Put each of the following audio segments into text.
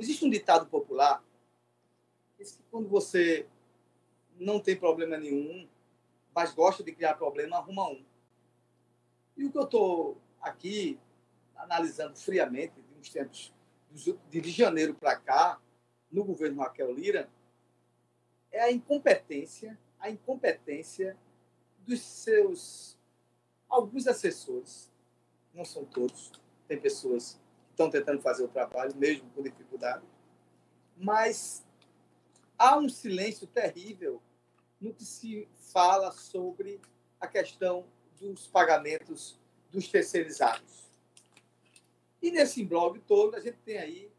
Existe um ditado popular diz que quando você não tem problema nenhum, mas gosta de criar problema, arruma um. E o que eu estou aqui analisando friamente, de uns tempos, de janeiro para cá, no governo Raquel Lira, é a incompetência, a incompetência dos seus alguns assessores, não são todos, tem pessoas que estão tentando fazer o trabalho, mesmo com dificuldade, mas há um silêncio terrível no que se fala sobre a questão dos pagamentos dos terceirizados. E nesse blog todo, a gente tem aí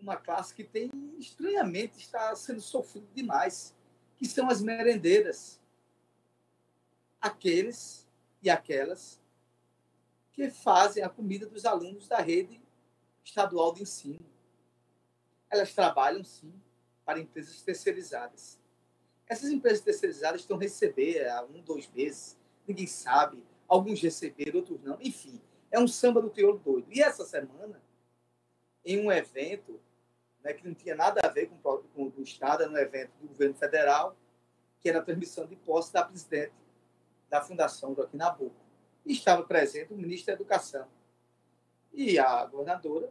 uma classe que tem, estranhamente, está sendo sofrido demais, que são as merendeiras. Aqueles e aquelas que fazem a comida dos alunos da rede estadual de ensino. Elas trabalham, sim, para empresas terceirizadas. Essas empresas terceirizadas estão recebendo há um, dois meses, ninguém sabe. Alguns receberam, outros não. Enfim, é um samba do teor doido. E essa semana, em um evento né, que não tinha nada a ver com, com o Estado, era um evento do governo federal, que era a transmissão de posse da presidente da Fundação Joaquim Nabuco. Estava presente o ministro da Educação. E a governadora,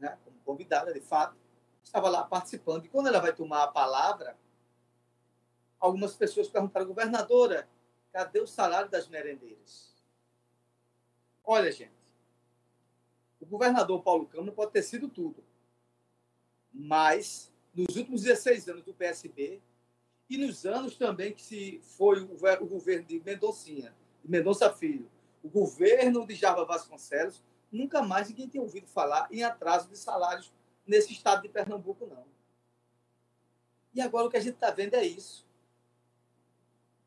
né, como convidada, de fato, estava lá participando. E quando ela vai tomar a palavra, algumas pessoas perguntaram, governadora, cadê o salário das merendeiras? Olha, gente, o governador Paulo Câmara pode ter sido tudo. Mas, nos últimos 16 anos do PSB, e nos anos também que se foi o, governo de Mendoncinha, de Mendonça Filho, o governo de Java Vasconcelos, nunca mais ninguém tem ouvido falar em atraso de salários nesse estado de Pernambuco, não. E agora o que a gente está vendo é isso.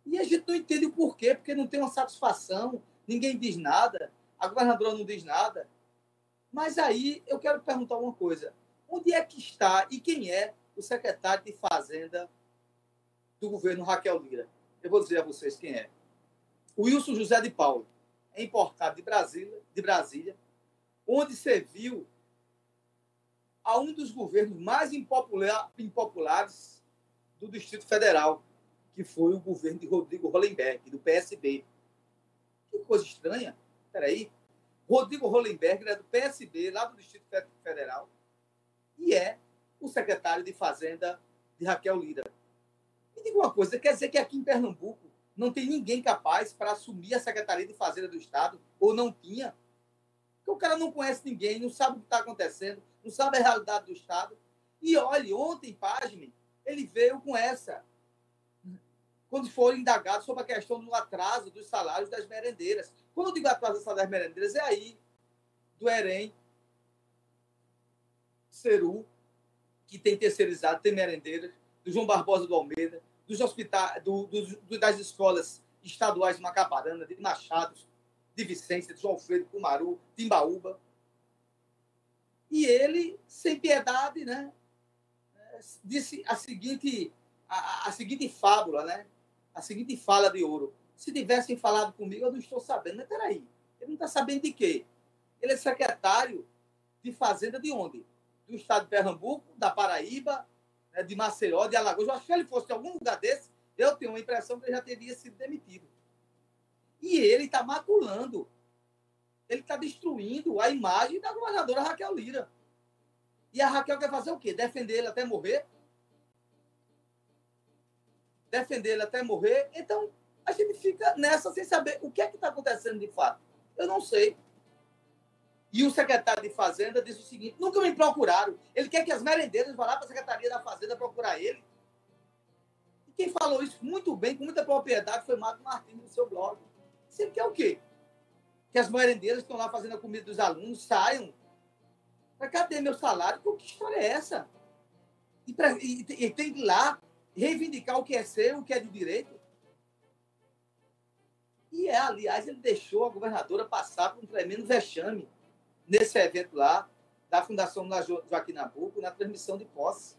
E a gente não entende o porquê, porque não tem uma satisfação, ninguém diz nada, a governadora não diz nada. Mas aí eu quero perguntar uma coisa: onde é que está e quem é o secretário de Fazenda do governo Raquel Lira. Eu vou dizer a vocês quem é. Wilson José de Paulo importado de Brasília, de Brasília onde serviu a um dos governos mais impopular, impopulares do Distrito Federal, que foi o governo de Rodrigo Hollenberg, do PSB. Que coisa estranha. Peraí. Rodrigo Hollenberg é do PSB, lá do Distrito Federal, e é o secretário de Fazenda de Raquel Lira. Me diga uma coisa, quer dizer que aqui em Pernambuco não tem ninguém capaz para assumir a Secretaria de Fazenda do Estado, ou não tinha? Porque o cara não conhece ninguém, não sabe o que está acontecendo, não sabe a realidade do Estado. E olhe, ontem, página, ele veio com essa. Quando foram indagados sobre a questão do atraso dos salários das merendeiras. Quando eu digo atraso das merendeiras, é aí do EREM, Ceru, que tem terceirizado, tem merendeiras, do João Barbosa do Almeida, dos hospitais, do, do, das escolas estaduais de Macaparana, de Machados, de Vicência, de João Alfredo, Cumaru, Timbaúba. E ele, sem piedade, né, disse a seguinte, a, a seguinte fábula, né, a seguinte fala de ouro. Se tivessem falado comigo, eu não estou sabendo. Mas peraí, ele não está sabendo de quê? Ele é secretário de Fazenda de onde? Do estado de Pernambuco, da Paraíba, de Maceió, de Alagoas. Eu acho que se ele fosse de algum lugar desse, eu tenho a impressão que ele já teria sido demitido. E ele está maculando, ele está destruindo a imagem da governadora Raquel Lira. E a Raquel quer fazer o quê? Defender ele até morrer? Defender ele até morrer? Então, a gente fica nessa sem saber o que é que está acontecendo de fato. Eu não sei. E o secretário de Fazenda disse o seguinte: nunca me procuraram. Ele quer que as merendeiras vá lá para a Secretaria da Fazenda procurar ele. E quem falou isso muito bem, com muita propriedade, foi Marco Martins no seu blog. Você quer o quê? Que as merendeiras estão lá fazendo a comida dos alunos saiam. Mas cadê meu salário? Que história é essa? E, pra, e, e tem que ir lá reivindicar o que é seu, o que é de direito. E, é, aliás, ele deixou a governadora passar por um tremendo vexame nesse evento lá, da Fundação Joaquim Nabuco, na transmissão de posse.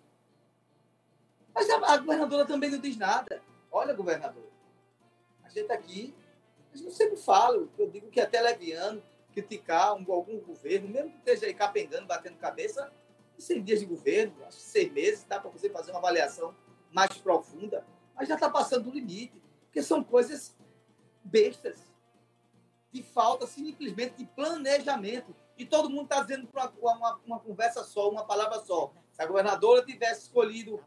Mas a, a governadora também não diz nada. Olha, governador, a gente aqui, a gente sempre fala, eu digo que até leviano criticar um, algum governo, mesmo que esteja aí capengando, batendo cabeça, 100 dias de governo, acho que seis meses, dá para você fazer uma avaliação mais profunda, mas já está passando do limite, porque são coisas bestas, de falta simplesmente de planejamento. E todo mundo está dizendo uma, uma, conversa só, uma palavra só. Se a governadora tivesse escolhido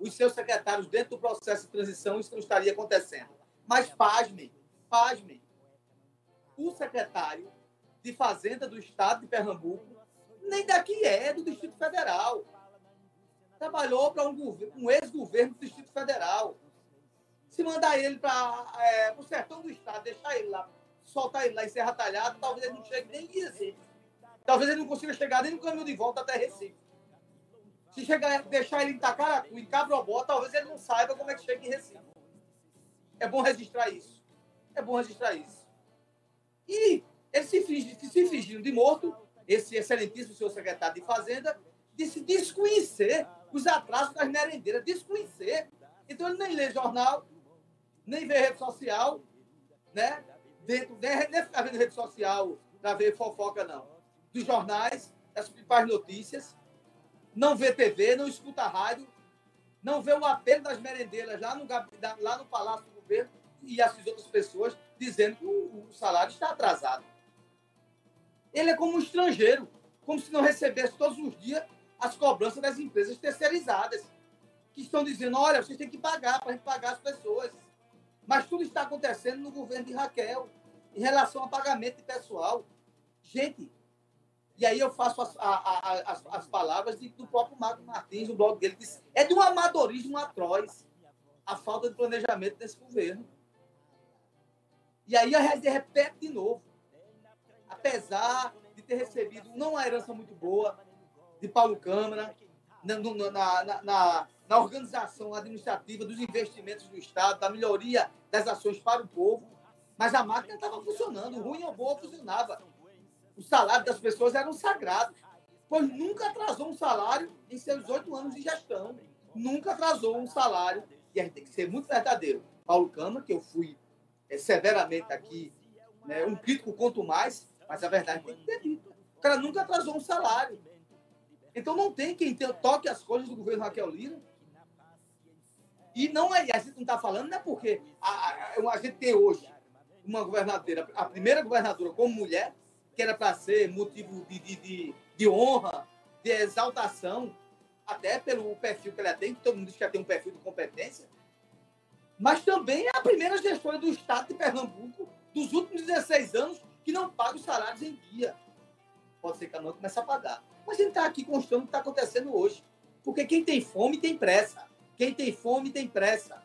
os seus secretários dentro do processo de transição, isso não estaria acontecendo. Mas pasmem, pasmem. O secretário de Fazenda do Estado de Pernambuco nem daqui é, do Distrito Federal. Trabalhou para um, um ex-governo do Distrito Federal. Se mandar ele para é, o sertão do Estado, deixar ele lá, soltar ele lá em Serra Talhada, talvez ele não chegue nem em Recife. Talvez ele não consiga chegar nem no caminho de volta até Recife. Se chegar, deixar ele em Itacaracu, em Cabrobó, talvez ele não saiba como é que chega em Recife. É bom registrar isso. É bom registrar isso. E ele se, se fingindo de morto, esse excelentíssimo senhor secretário de Fazenda, disse desconhecer os atrasos das merendeiras, desconhecer. Então ele nem lê jornal, nem vê rede social, né? Dentro, nem, nem ficar vendo rede social para ver fofoca, não. Dos jornais, das principais notícias, não vê TV, não escuta rádio, não vê o apelo das merendeiras lá no, lá no Palácio do Governo e as outras pessoas dizendo que o, o salário está atrasado. Ele é como um estrangeiro, como se não recebesse todos os dias as cobranças das empresas terceirizadas, que estão dizendo: olha, vocês têm que pagar para a pagar as pessoas. Mas tudo está acontecendo no governo de Raquel, em relação ao pagamento de pessoal. Gente, e aí eu faço as, a, a, as, as palavras de, do próprio Marco Martins, no blog dele, diz, é de um amadorismo atroz a falta de planejamento desse governo. E aí a repete de novo apesar de ter recebido não uma herança muito boa de Paulo Câmara, na, na, na, na organização administrativa dos investimentos do Estado, da melhoria das ações para o povo, mas a máquina estava funcionando, ruim ou boa funcionava. O salário das pessoas eram sagrados, pois nunca atrasou um salário em seus oito anos de gestão. Nunca atrasou um salário, e a gente tem que ser muito verdadeiro. Paulo Câmara, que eu fui é, severamente aqui, né, um crítico quanto mais, mas a verdade tem que ter dito. O cara nunca atrasou um salário. Então não tem quem toque as coisas do governo Raquel Lira. E não é, a gente não está falando, não é porque a, a, a, gente tem hoje uma governadora, a primeira governadora como mulher, que era para ser motivo de, de, de, de, honra, de exaltação, até pelo perfil que ela tem, que todo mundo diz que ela tem um perfil de competência, mas também é a primeira gestora do Estado de Pernambuco dos últimos 16 anos que não paga os salários em dia. Pode ser que a noite comece a pagar. Mas a gente está aqui constando o que está acontecendo hoje. Porque quem tem fome tem pressa. Quem tem fome tem pressa.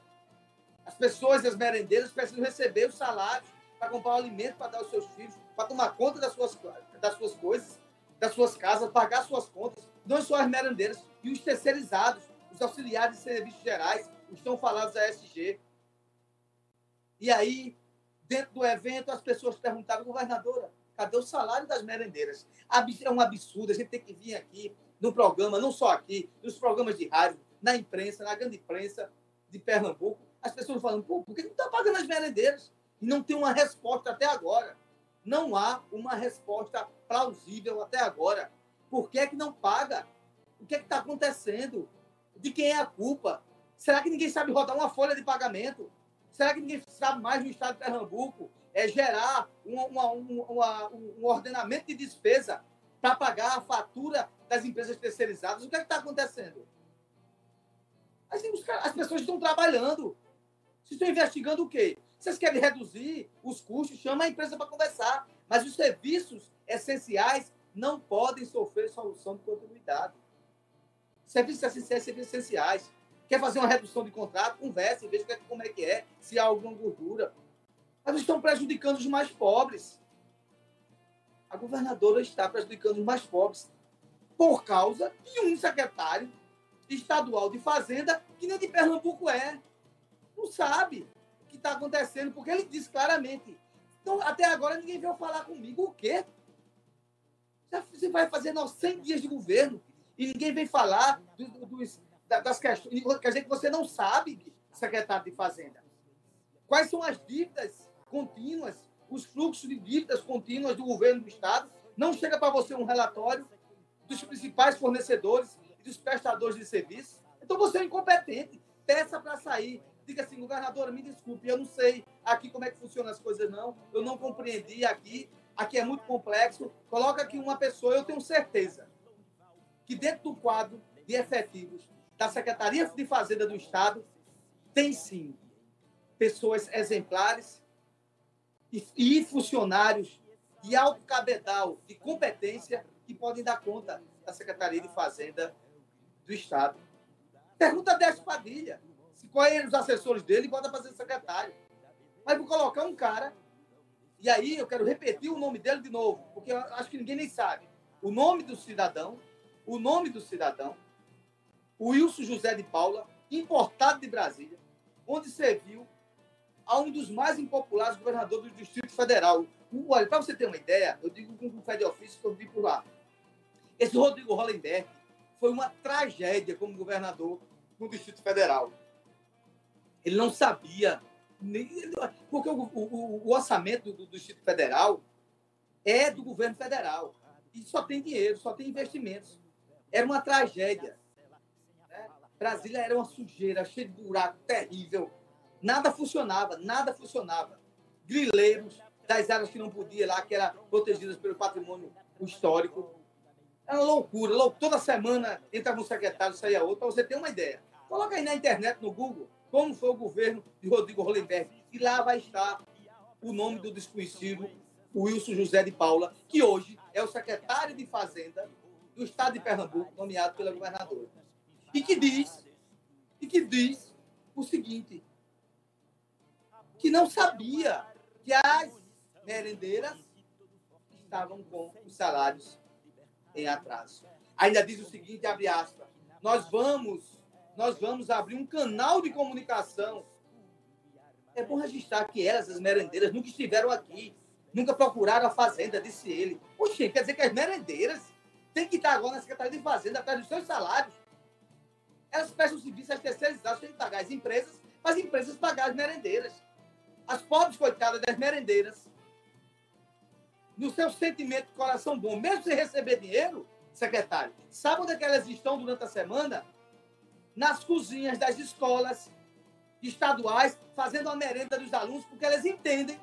As pessoas as merendeiras precisam receber os salários para comprar alimento para dar aos seus filhos, para tomar conta das suas, das suas coisas, das suas casas, pagar suas contas. Não só as merendeiras e os terceirizados, os auxiliares de serviços gerais, estão falados da SG. E aí, Dentro do evento, as pessoas perguntaram, governadora, cadê o salário das merendeiras? É um absurdo, a gente tem que vir aqui no programa, não só aqui, nos programas de rádio, na imprensa, na grande imprensa de Pernambuco, as pessoas falam, por que não está pagando as merendeiras? E não tem uma resposta até agora. Não há uma resposta plausível até agora. Por que, é que não paga? O que é está acontecendo? De quem é a culpa? Será que ninguém sabe rodar uma folha de pagamento? Será que ninguém sabe mais no estado de Pernambuco é gerar uma, uma, uma, um ordenamento de despesa para pagar a fatura das empresas terceirizadas? O que é está acontecendo? As pessoas estão trabalhando. Estão investigando o quê? Vocês querem reduzir os custos? Chama a empresa para conversar. Mas os serviços essenciais não podem sofrer solução de continuidade. Serviços essenciais, serviços essenciais. Quer fazer uma redução de contrato? Converse, veja como é que é, se há alguma gordura. Mas estão prejudicando os mais pobres. A governadora está prejudicando os mais pobres por causa de um secretário estadual de Fazenda que nem de Pernambuco é. Não sabe está acontecendo, porque ele disse claramente. Então, até agora ninguém veio falar comigo. O quê? Você vai fazer 100 dias de governo e ninguém vem falar dos, das questões. Quer dizer que você não sabe, secretário de Fazenda, quais são as dívidas contínuas, os fluxos de dívidas contínuas do governo do Estado. Não chega para você um relatório. dos principais fornecedores e dos prestadores de serviço. Então você é incompetente. Peça para sair. Diga assim, governadora, me desculpe, eu não sei aqui como é que funcionam as coisas, não. Eu não compreendi aqui. Aqui é muito complexo. Coloca aqui uma pessoa, eu tenho certeza que dentro do quadro de efetivos da Secretaria de Fazenda do Estado tem sim pessoas exemplares e, funcionários de alto cabedal de competência que podem dar conta da Secretaria de Fazenda do Estado. Pergunta a Décio Padilha. Quais eram os assessores dele, bota fazer secretário. Mas vou colocar um cara, e aí eu quero repetir o nome dele de novo, porque eu acho que ninguém nem sabe. O nome do cidadão, o nome do cidadão, o Wilson José de Paula, importado de Brasília, onde serviu a um dos mais impopulares governadores do Distrito Federal. Olha, para você ter uma ideia, eu digo com o Fed Office que eu vi por lá. Esse Rodrigo Hollenberg foi uma tragédia como governador no Distrito Federal. Ele não sabia, porque o, o, o orçamento do, do Distrito Federal é do governo federal. E só tem dinheiro, só tem investimentos. Era uma tragédia. Né? Brasília era uma sujeira, cheia de buraco, terrível. Nada funcionava, nada funcionava. Grileiros das áreas que não podia lá, que eram protegidas pelo patrimônio histórico. Era uma loucura. Toda semana entrava um secretário, saía outro, para você ter uma ideia. Coloca aí na internet, no Google, como foi o governo de Rodrigo Hollenberg. E lá vai estar o nome do desconhecido Wilson José de Paula, que hoje é o secretário de Fazenda do estado de Pernambuco, nomeado pela governadora. E que diz, e que diz o seguinte, que não sabia que as merendeiras estavam com os salários em atraso. Ainda diz o seguinte, abre aspas, nós vamos, nós vamos abrir um canal de comunicação. É bom registrar que elas, as merendeiras, nunca estiveram aqui, nunca procuraram a fazenda, disse ele. Oxe, quer dizer que as merendeiras têm que estar agora na Secretaria de Fazenda atrás dos seus salários. Elas prestam serviço às terceirizadas, têm que pagar as empresas, as empresas pagar as merendeiras as pobres coitadas das merendeiras, no seu sentimento de coração bom, mesmo sem receber dinheiro, secretário, sabe onde é que elas estão durante a semana? Nas cozinhas das escolas estaduais, fazendo a merenda dos alunos, porque elas entendem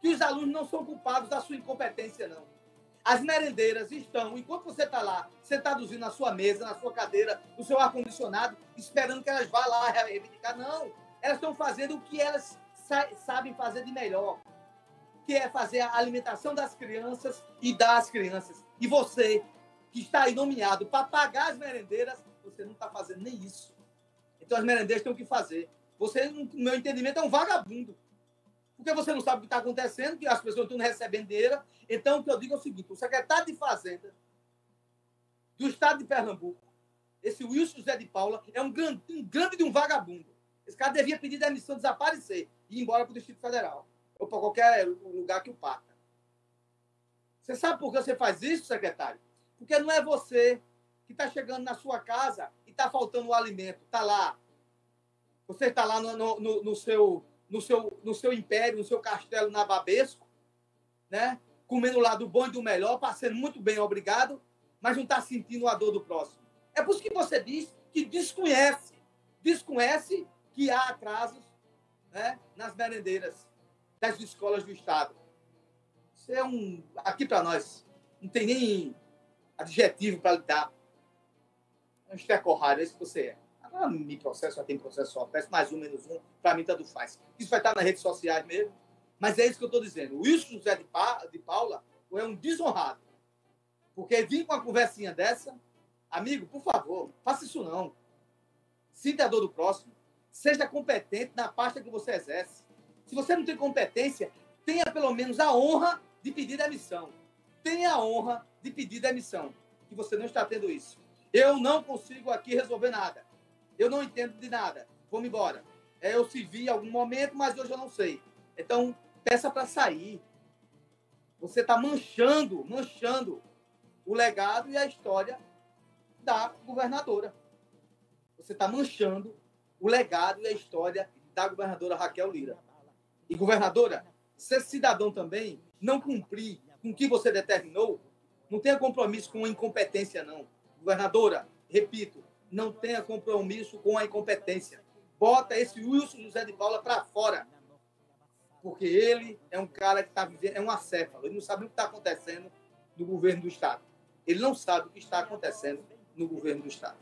que os alunos não são culpados da sua incompetência, não. As merendeiras estão, enquanto você está lá, sentadozinho na sua mesa, na sua cadeira, no seu ar-condicionado, esperando que elas vá lá reivindicar. Não, elas estão fazendo o que elas sabem fazer de melhor, que é fazer a alimentação das crianças e das crianças. E você, que está aí nomeado para pagar as merendeiras, você não está fazendo nem isso. Então as merendeiras têm o que fazer. Você, no meu entendimento, é um vagabundo. Porque você não sabe o que está acontecendo, que as pessoas estão recebendo dinheiro. Então, o que eu digo é o seguinte: o secretário de Fazenda do estado de Pernambuco, esse Wilson José de Paula, é um grande, um grande de um vagabundo. Esse cara devia pedir demissão, desaparecer e ir embora para o Distrito Federal ou para qualquer lugar que o parta. Você sabe por que você faz isso, secretário? Porque não é você que está chegando na sua casa e está faltando o alimento. Está lá. Você está lá no, no, no, seu, no, seu, no seu império, no seu castelo na Babesco, né? comendo lá do bom e do melhor, passando muito bem, obrigado, mas não está sentindo a dor do próximo. É por isso que você diz que desconhece. Desconhece que há atrasos né, nas merendeiras das escolas do Estado. Isso é um. Aqui para nós, não tem nem adjetivo para um estecorrário, é isso que você é. Me processo, tem processo só, peço mais um, menos um, para mim tanto faz. Isso vai estar nas redes sociais mesmo, mas é isso que eu estou dizendo. O Wilson José de, pa, de Paula é um desonrado. Porque vir com uma conversinha dessa, amigo, por favor, faça isso não. Sinta a dor do próximo. Seja competente na pasta que você exerce. Se você não tem competência, tenha pelo menos a honra de pedir demissão. Tenha a honra de pedir demissão. Que você não está tendo isso. Eu não consigo aqui resolver nada. Eu não entendo de nada. Vou-me embora. É, eu se vi em algum momento, mas hoje eu não sei. Então, peça para sair. Você está manchando, manchando o legado e a história da governadora. Você está manchando o legado e a história da governadora Raquel Lira. E, governadora, se esse cidadão também não cumprir com o que você determinou, Não tenha compromisso com a incompetência, não. Governadora, repito, não tenha compromisso com a incompetência. Bota esse Wilson José de Paula para fora. Porque ele é um cara que está vivendo, é um acéfalo. Ele não sabe o que está acontecendo no governo do Estado. Ele não sabe o que está acontecendo no governo do Estado.